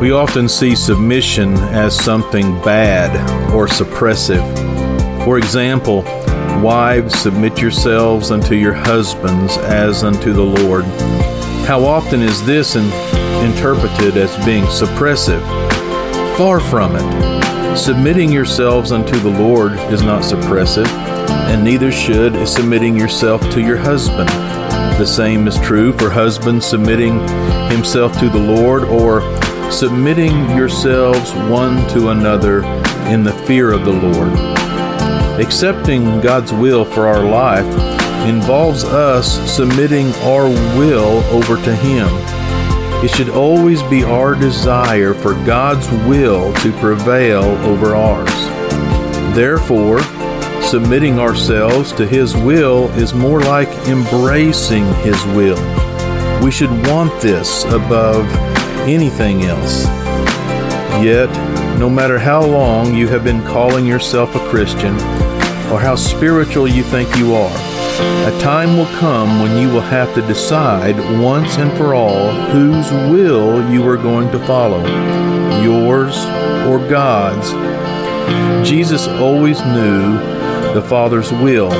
We often see submission as something bad or suppressive. For example, wives, submit yourselves unto your husbands as unto the Lord. How often is this in, interpreted as being suppressive? Far from it. Submitting yourselves unto the Lord is not suppressive, and neither should submitting yourself to your husband. The same is true for husbands submitting himself to the Lord or submitting yourselves one to another in the fear of the Lord. Accepting God's will for our life involves us submitting our will over to Him. It should always be our desire for God's will to prevail over ours. Therefore, submitting ourselves to His will is more like embracing His will. We should want this above anything else. Yet, no matter how long you have been calling yourself a Christian, or how spiritual you think you are, a time will come when you will have to decide once and for all whose will you are going to follow yours or God's. Jesus always knew the Father's will,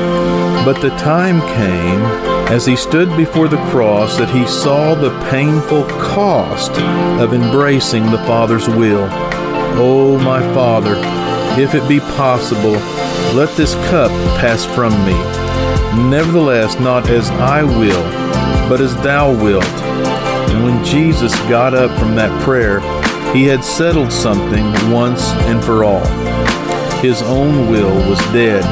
but the time came as he stood before the cross that he saw the painful cost of embracing the Father's will. Oh, my Father, if it be possible, let this cup pass from me. Nevertheless, not as I will, but as thou wilt. And when Jesus got up from that prayer, he had settled something once and for all. His own will was dead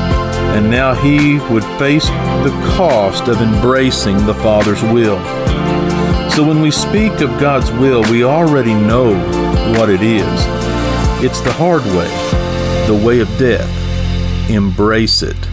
and now he would face the cost of embracing the Father's will. So when we speak of God's will, we already know what it is. It's the hard way, the way of death. Embrace it.